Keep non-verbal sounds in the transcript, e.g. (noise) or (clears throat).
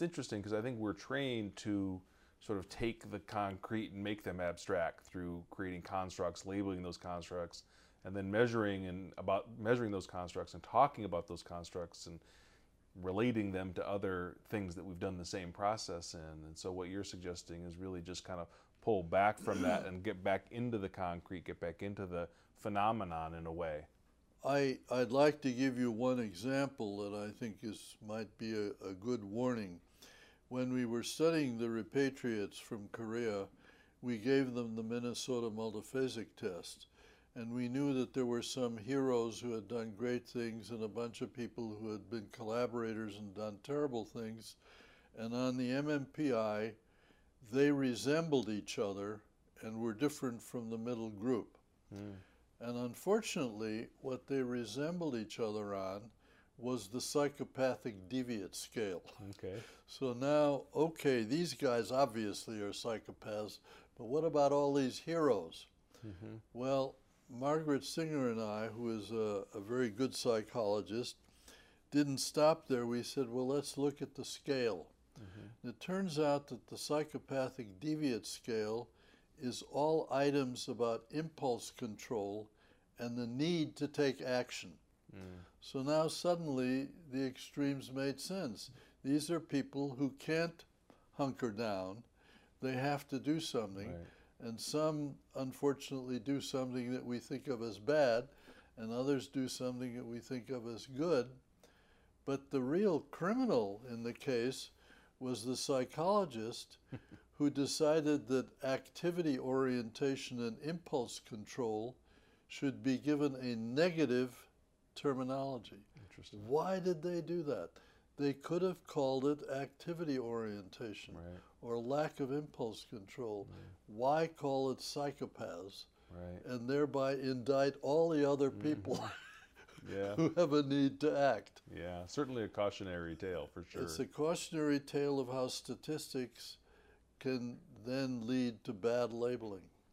it's interesting because I think we're trained to sort of take the concrete and make them abstract through creating constructs, labeling those constructs, and then measuring and about measuring those constructs and talking about those constructs and relating them to other things that we've done the same process in. And so what you're suggesting is really just kind of pull back from that (clears throat) and get back into the concrete, get back into the phenomenon in a way. I, I'd like to give you one example that I think is might be a, a good warning. When we were studying the repatriates from Korea, we gave them the Minnesota multiphasic test. And we knew that there were some heroes who had done great things and a bunch of people who had been collaborators and done terrible things. And on the MMPI, they resembled each other and were different from the middle group. Mm. And unfortunately, what they resembled each other on was the psychopathic deviant scale. Okay. So now, okay, these guys obviously are psychopaths, but what about all these heroes? Mm-hmm. Well, Margaret Singer and I, who is a, a very good psychologist, didn't stop there. We said, well, let's look at the scale. Mm-hmm. It turns out that the psychopathic deviant scale is all items about impulse control and the need to take action. Mm. So now suddenly the extremes made sense. These are people who can't hunker down, they have to do something. Right. And some, unfortunately, do something that we think of as bad, and others do something that we think of as good. But the real criminal in the case was the psychologist (laughs) who decided that activity orientation and impulse control should be given a negative terminology. Interesting. Why did they do that? They could have called it activity orientation right. or lack of impulse control. Right. Why call it psychopaths? Right. And thereby indict all the other mm-hmm. people mm-hmm. (laughs) yeah. who have a need to act. Yeah, certainly a cautionary tale for sure. It's a cautionary tale of how statistics can then lead to bad labeling.